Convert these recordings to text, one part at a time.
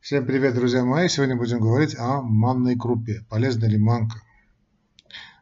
Всем привет, друзья мои! Сегодня будем говорить о манной крупе. Полезна ли манка?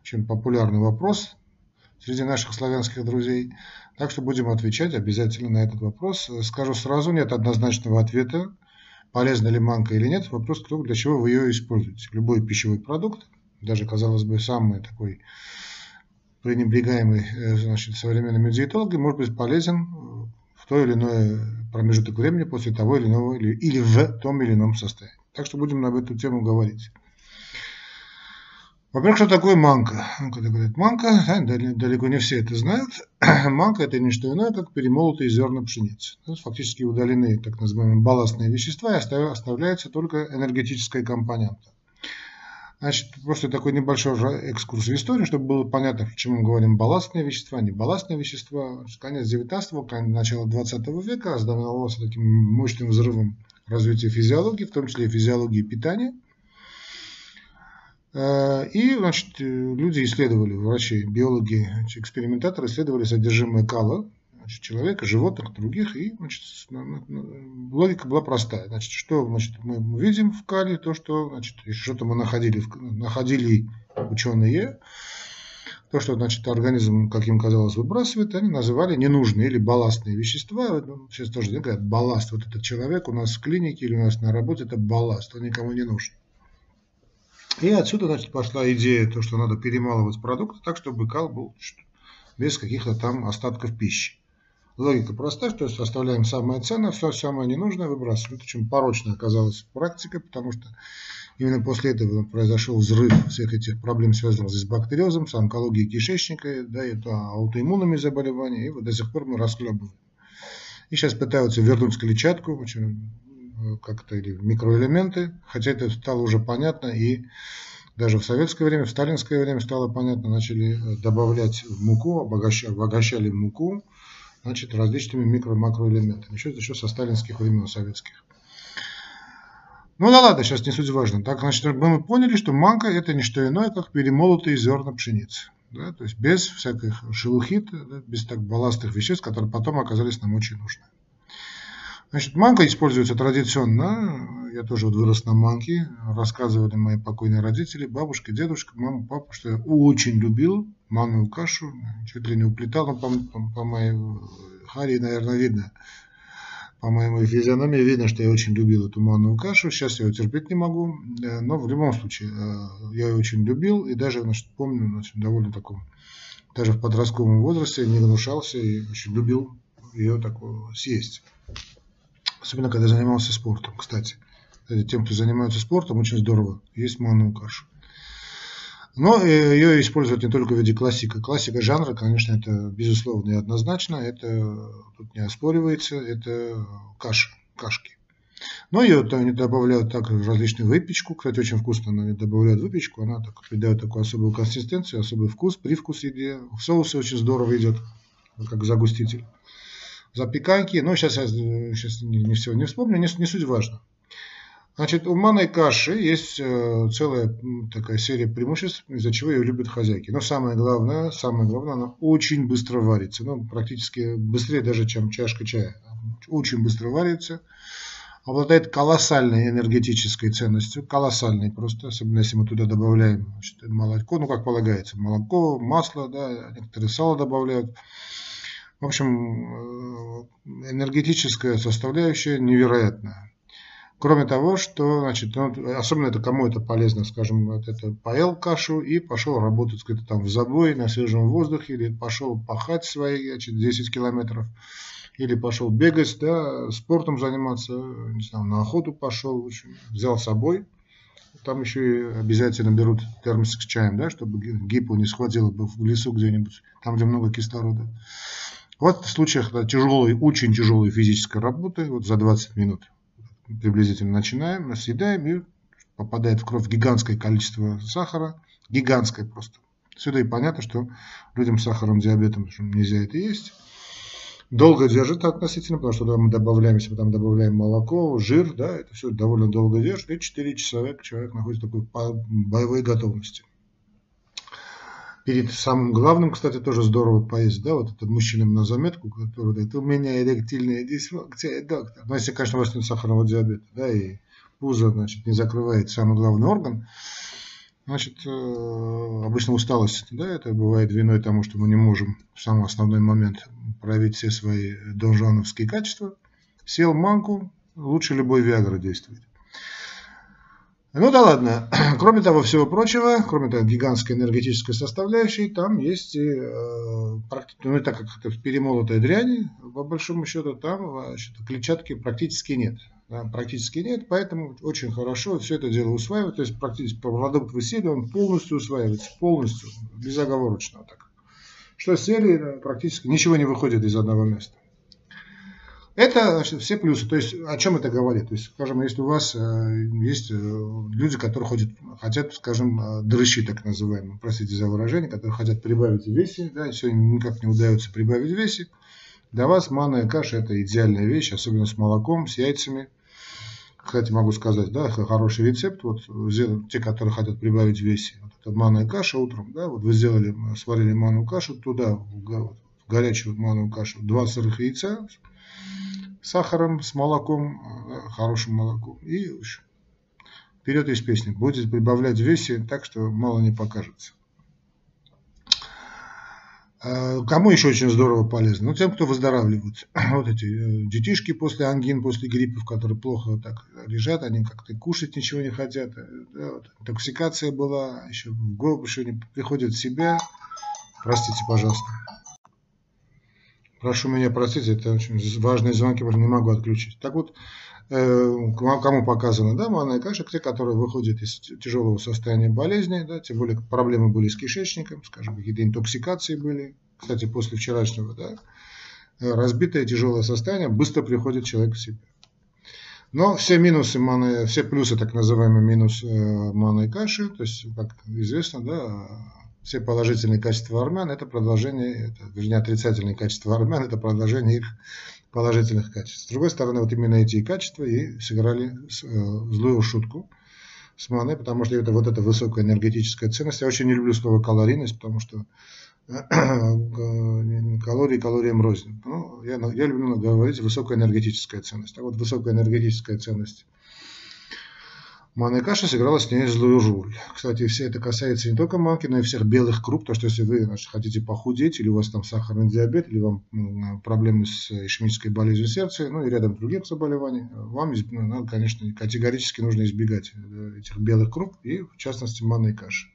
Очень популярный вопрос среди наших славянских друзей. Так что будем отвечать обязательно на этот вопрос. Скажу сразу, нет однозначного ответа, полезна ли манка или нет. Вопрос, кто, для чего вы ее используете. Любой пищевой продукт, даже, казалось бы, самый такой пренебрегаемый э, значит, современными диетологами, может быть полезен то или иное промежуток времени после того или иного или, или в том или ином состоянии. Так что будем об эту тему говорить. Во-первых, что такое манка? Когда говорят манка, да, далеко не все это знают. манка это не что иное, как перемолотые зерна пшеницы. То есть фактически удалены так называемые балластные вещества и оставляется только энергетическая компонента. Значит, просто такой небольшой экскурс в историю, чтобы было понятно, почему мы говорим балластные вещества, не балластные вещества. Конец 19-го, начало 20 века ознаменовался таким мощным взрывом развития физиологии, в том числе и физиологии питания. Э, и значит, люди исследовали, врачи, биологи, экспериментаторы исследовали содержимое кала значит, человека, животных, других. И значит, логика была простая. Значит, что значит, мы видим в кале, то, что значит, что-то мы находили, находили ученые, то, что значит, организм, как им казалось, выбрасывает, они называли ненужные или балластные вещества. Сейчас тоже говорят, балласт. Вот этот человек у нас в клинике или у нас на работе, это балласт, он никому не нужен. И отсюда значит, пошла идея, то, что надо перемалывать продукты так, чтобы кал был без каких-то там остатков пищи. Логика простая, то есть оставляем самое ценное, все самое ненужное выбрасываем. Это очень порочно оказалась практика, потому что именно после этого произошел взрыв всех этих проблем, связанных с бактериозом, с онкологией кишечника, да, это аутоиммунными заболеваниями, и вот до сих пор мы расхлебываем. И сейчас пытаются вернуть клетчатку, э, как-то или микроэлементы, хотя это стало уже понятно и даже в советское время, в сталинское время стало понятно, начали э, добавлять в муку, обогащали, обогащали муку, значит, различными микро-макроэлементами. Еще, еще со сталинских времен советских. Ну да ладно, сейчас не суть важно. Так, значит, мы поняли, что манка это не что иное, как перемолотые зерна пшеницы. Да, то есть без всяких шелухит, без так балластных веществ, которые потом оказались нам очень нужны. Значит, манка используется традиционно. Я тоже вот вырос на манке. Рассказывали мои покойные родители, бабушка, дедушка, мама, папа, что я очень любил манную кашу. Чуть ли не уплетал, по, по, по моей Харе, наверное, видно. По моей физиономии видно, что я очень любил эту манную кашу. Сейчас я ее терпеть не могу. Э, но в любом случае, э, я ее очень любил. И даже, значит, помню, значит, довольно таком, даже в подростковом возрасте не гнушался и очень любил ее такую съесть. Особенно, когда занимался спортом, кстати. Тем, кто занимается спортом, очень здорово есть манную кашу. Но э, ее используют не только в виде классика. Классика жанра, конечно, это безусловно и однозначно, это тут не оспоривается, это каша, кашки. Но ее они добавляют также различную выпечку. Кстати, очень вкусно они добавляют выпечку. Она так, придает такую особую консистенцию, особый вкус, привкус еде. В соусе очень здорово идет, как загуститель запеканки. Но сейчас я сейчас не, не все не вспомню, не, не суть важно. Значит, у манной каши есть э, целая такая серия преимуществ, из-за чего ее любят хозяйки. Но самое главное, самое главное, она очень быстро варится. Ну, практически быстрее даже, чем чашка чая. Очень быстро варится. Обладает колоссальной энергетической ценностью. Колоссальной просто, особенно если мы туда добавляем значит, молоко, ну, как полагается, молоко, масло, да, некоторые сало добавляют. В общем, э, энергетическая составляющая невероятная. Кроме того, что, значит, ну, особенно это кому это полезно, скажем, вот это поел кашу и пошел работать где-то там в забое на свежем воздухе, или пошел пахать свои, значит, 10 километров, или пошел бегать, да, спортом заниматься, не знаю, на охоту пошел, в общем, взял с собой. Там еще и обязательно берут термос с чаем, да, чтобы гипо не схватило бы в лесу где-нибудь, там, где много кислорода. Вот в случаях да, тяжелой, очень тяжелой физической работы, вот за 20 минут приблизительно начинаем, съедаем и попадает в кровь гигантское количество сахара, гигантское просто. Сюда и понятно, что людям с сахаром, диабетом нельзя это есть. Долго держит относительно, потому что когда мы добавляем, если мы там добавляем молоко, жир, да, это все довольно долго держит, и 4 часа человек находится в такой боевой готовности перед самым главным, кстати, тоже здорово поесть, да, вот этот мужчинам на заметку, который говорит, у меня эректильная дисфункция, доктор. Ну, если, конечно, у вас нет сахарного диабета, да, и пузо значит, не закрывает самый главный орган, значит, э, обычно усталость, да, это бывает виной тому, что мы не можем в самый основной момент проявить все свои донжановские качества. Сел манку, лучше любой Виагры действует. Ну да ладно. Кроме того всего прочего, кроме того гигантской энергетической составляющей, там есть и, э, ну, так как это перемолотая дрянь, по большому счету, там значит, клетчатки практически нет. Да, практически нет, поэтому очень хорошо все это дело усваивать, то есть практически продукт вы сели, он полностью усваивается, полностью, безоговорочно так. Что сели, практически ничего не выходит из одного места. Это значит, все плюсы. То есть о чем это говорит? То есть, скажем, если у вас э, есть э, люди, которые ходят, хотят, скажем, э, дрыщи, так называемые, простите за выражение, которые хотят прибавить в весе, да, и все никак не удается прибавить в весе, для вас манная каша это идеальная вещь, особенно с молоком, с яйцами. Кстати, могу сказать, да, хороший рецепт, вот те, которые хотят прибавить в весе. Вот это манная каша утром, да, вот вы сделали, сварили манную кашу, туда в горячую манную кашу два сырых яйца, сахаром, с молоком, э, хорошим молоком. И вперед из песни. Будет прибавлять в весе так, что мало не покажется. А кому еще очень здорово полезно? Ну, тем, кто выздоравливает. Вот эти э, детишки после ангин, после гриппов, которые плохо так лежат, они как-то кушать ничего не хотят. Э, да, вот, интоксикация была, еще в еще не приходят в себя. Простите, пожалуйста. Прошу меня простить, это очень важные звонки, просто не могу отключить. Так вот, э, кому показано, да, манная каша, те, которые выходят из тяжелого состояния болезни, да, тем более проблемы были с кишечником, скажем, какие-то интоксикации были, кстати, после вчерашнего, да, э, разбитое тяжелое состояние, быстро приходит человек в себя. Но все минусы манной, все плюсы так называемые минус э, манной каши, то есть, как известно, да, все положительные качества армян – это продолжение, это, вернее, отрицательные качества армян – это продолжение их положительных качеств. С другой стороны, вот именно эти качества и сыграли э, злую шутку с Мане, потому что это вот эта высокая энергетическая ценность. Я очень не люблю слово калорийность, потому что калории калориям рознь. Ну, я, я люблю говорить высокая энергетическая ценность. А вот высокая энергетическая ценность – Манная каша сыграла с ней злую роль. Кстати, все это касается не только манки, но и всех белых круп. То, что если вы значит, хотите похудеть, или у вас там сахарный диабет, или вам проблемы с ишемической болезнью сердца, ну и рядом других заболеваний, вам, ну, конечно, категорически нужно избегать этих белых круп и, в частности, манной каши.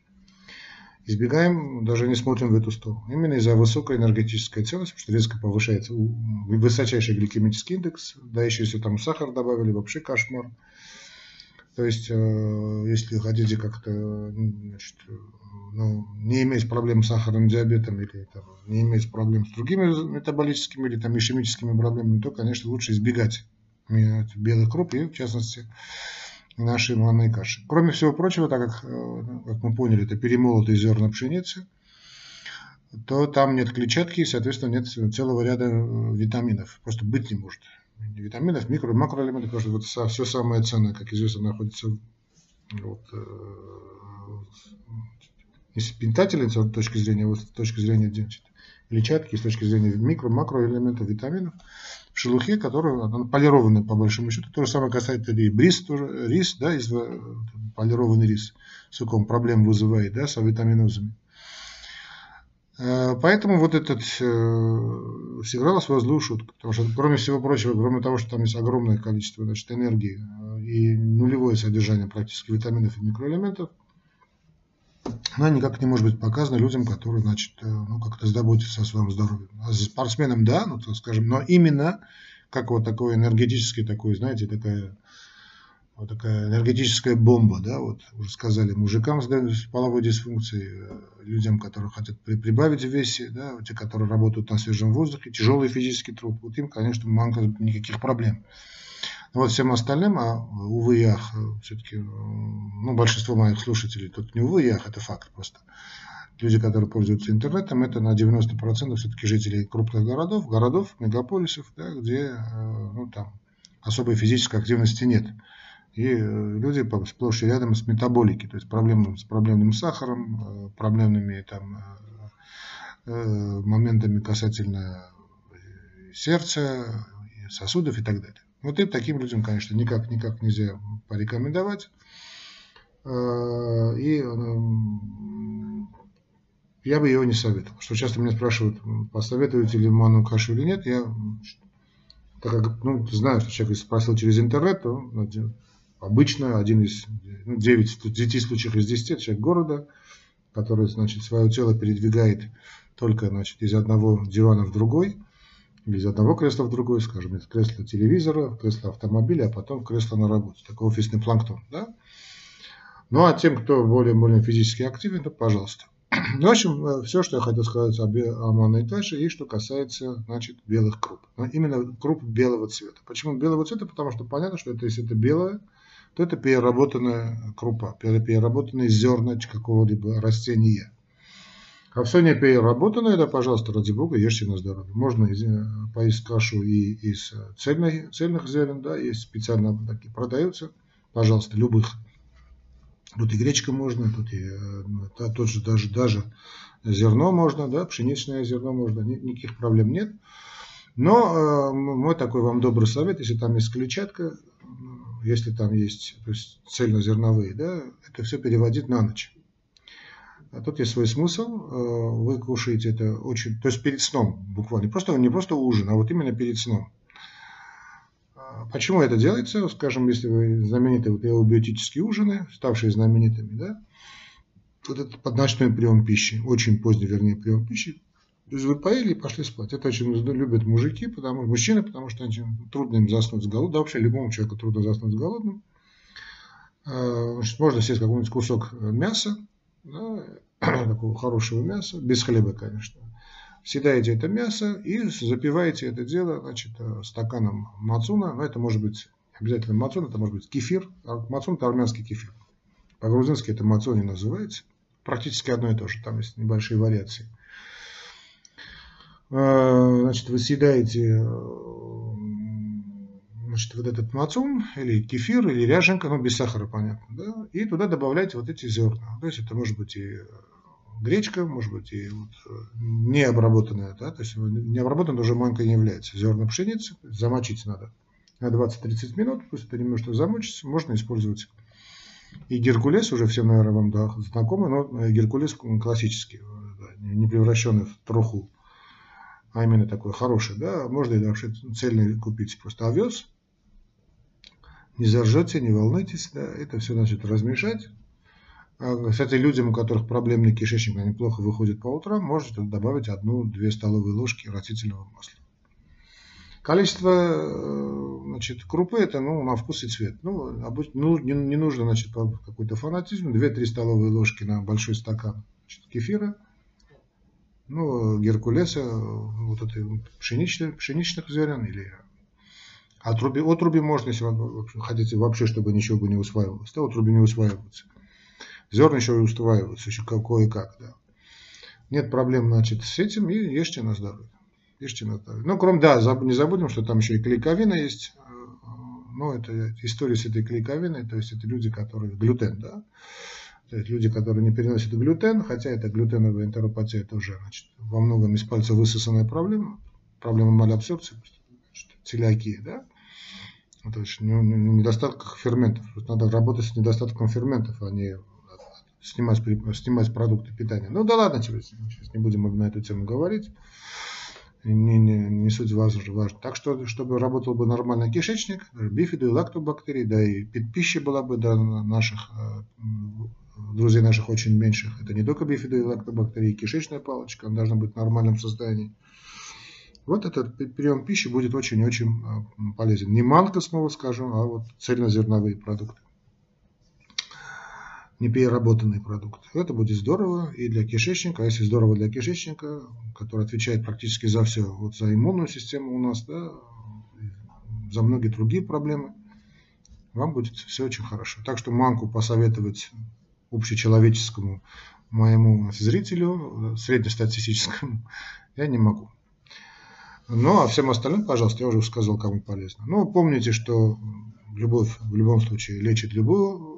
Избегаем, даже не смотрим в эту сторону. Именно из-за высокой энергетической ценности, потому что резко повышается высочайший гликемический индекс, да еще если там сахар добавили, вообще кошмар. То есть, э, если хотите как-то значит, ну, не иметь проблем с сахарным диабетом или там, не иметь проблем с другими метаболическими или там, ишемическими проблемами, то, конечно, лучше избегать белых круп и, в частности, нашей манной каши. Кроме всего прочего, так как, э, как мы поняли, это перемолотые зерна пшеницы, то там нет клетчатки и, соответственно, нет целого ряда э, витаминов. Просто быть не может витаминов, микро- и макроэлементов, потому что вот все самое ценное, как известно, находится вот, э, из питательной точки зрения, вот, с точки зрения значит, клетчатки, с точки зрения микро- макроэлементов, витаминов, в шелухе, которые полированы по большому счету. То же самое касается и рис, тоже, рис, да, из, э, полированный рис с проблем вызывает, да, с витаминозами. Э, поэтому вот этот э, сыграла свою злую шутку. Потому что, кроме всего прочего, кроме того, что там есть огромное количество значит, энергии э, и нулевое содержание практически витаминов и микроэлементов, она никак не может быть показана людям, которые, значит, ну, как-то заботятся о своем здоровье. А спортсменам, да, ну, так скажем, но именно как вот такой энергетический, такой, знаете, такая вот такая энергетическая бомба, да, вот уже сказали, мужикам с половой дисфункцией, э, людям, которые хотят прибавить в весе, да, те, которые работают на свежем воздухе, тяжелый физический труд, вот им, конечно, манка никаких проблем. Но вот всем остальным, а увы и ах, все-таки, ну, большинство моих слушателей, тут не увы и это факт просто. Люди, которые пользуются интернетом, это на 90% все-таки жители крупных городов, городов, мегаполисов, да, где, э, ну, там, особой физической активности нет. И э, люди сплошь и рядом с метаболики, то есть проблемным, с проблемным сахаром, э, проблемными там, э, моментами касательно сердца, сосудов и так далее. Вот и таким людям, конечно, никак, никак нельзя порекомендовать. И я бы его не советовал. Что часто меня спрашивают, посоветуете ли манную кашу или нет. Я, так как ну, знаю, что человек спросил через интернет, то обычно один из ну, 9, 9 случаев из 10 человек города, который значит, свое тело передвигает только значит, из одного дивана в другой, или из одного кресла в другой, скажем, из кресла телевизора, кресла автомобиля, а потом кресло на работе. Такой офисный планктон. Да? Ну а тем, кто более-более физически активен, то пожалуйста. Ну, в общем, э, все, что я хотел сказать об манной каше, и что касается, значит, белых круп. Но именно круп белого цвета. Почему белого цвета? Потому что понятно, что это, если это белое, то это переработанная крупа, переработанные зерна какого-либо растения. А все не переработанное, да, пожалуйста, ради бога, ешьте на здоровье. Можно э, поесть кашу и из цельных, цельных зерен, да, есть специально такие продаются, пожалуйста, любых. Тут и гречка можно, тут и да, тот же даже, даже зерно можно, да, пшеничное зерно можно, никаких проблем нет. Но э, мой такой вам добрый совет, если там есть клетчатка, если там есть то есть цельнозерновые, да, это все переводить на ночь. А тут есть свой смысл. Э, вы кушаете это очень, то есть перед сном буквально, просто не просто ужин, а вот именно перед сном. А почему это делается? Скажем, если вы знаменитые вот эубиотические ужины, ставшие знаменитыми, да, вот этот подночной прием пищи, очень поздний, вернее, прием пищи, то есть вы поели и пошли спать. Это очень любят мужики, потому, мужчины, потому что очень трудно им заснуть с голодным. Да вообще любому человеку трудно заснуть с голодным. А, значит, можно съесть какой-нибудь кусок мяса, да, такого хорошего мяса, без хлеба, конечно. Съедаете это мясо и запиваете это дело значит, стаканом мацуна. Но это может быть обязательно мацун, это может быть кефир. А мацун – это армянский кефир. По-грузински это мацуни называется. Практически одно и то же, там есть небольшие вариации. А, значит, вы съедаете значит, вот этот мацун, или кефир, или ряженка, ну, без сахара, понятно, да, и туда добавляете вот эти зерна. То есть это может быть и гречка, может быть и вот необработанная, да, то есть необработанная уже манка не является. Зерна пшеницы замочить надо на 20-30 минут, пусть это немножко замочится, можно использовать и геркулес, уже всем, наверное, вам да, знакомы, но геркулес классический, да, не превращенный в труху, а именно такой хороший, да, можно и вообще цельный купить просто овес, не заржете, не волнуйтесь, да, это все значит размешать. А, кстати, людям, у которых проблемный кишечник, они плохо выходят по утрам, можете добавить одну-две столовые ложки растительного масла. Количество э, значит, крупы это ну, на вкус и цвет. Ну, обычно, ну, не, не нужно значит, какой-то фанатизм. 2-3 столовые ложки на большой стакан значит, кефира. Ну, геркулеса, вот этой пшеничных, пшеничных зерен или Отруби, отруби можно, если вы хотите вообще, чтобы ничего бы не усваивалось. Да, отруби не усваиваются. Зерна еще и усваиваются, еще кое-как, да. Нет проблем, значит, с этим, и ешьте на здоровье. Ешьте на здоровье. Ну, кроме, да, не забудем, что там еще и клейковина есть. Ну, это история с этой клейковиной, то есть это люди, которые, глютен, да. То есть люди, которые не переносят глютен, хотя это глютеновая энтеропатия тоже, значит, во многом из пальца высосанная проблема, проблема малоабсорбции, целиакия, да то есть недостаток ферментов. Надо работать с недостатком ферментов, а не снимать, снимать продукты питания. Ну да ладно, сейчас не будем на эту тему говорить. Не, не, не суть важно. Так что, чтобы работал бы нормальный кишечник, бифиды, лактобактерии, да и пища была бы для наших э, друзей наших очень меньших. Это не только бифиды, лактобактерии, кишечная палочка, она должна быть в нормальном состоянии. Вот этот прием пищи будет очень-очень а, полезен. Не манка, снова скажем, а вот цельнозерновые продукты. Не переработанные продукты. Это будет здорово и для кишечника. А если здорово для кишечника, который отвечает практически за все, вот за иммунную систему у нас, да, за многие другие проблемы, вам будет все очень хорошо. Так что манку посоветовать общечеловеческому моему зрителю, среднестатистическому, я не могу. Ну, а всем остальным, пожалуйста, я уже сказал, кому полезно. Ну, помните, что любовь в любом случае лечит любую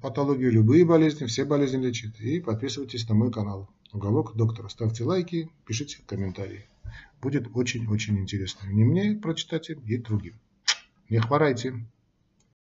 патологию, любые болезни, все болезни лечит. И подписывайтесь на мой канал Уголок доктора. Ставьте лайки, пишите комментарии. Будет очень-очень интересно. Не мне прочитать, и другим. Не хворайте.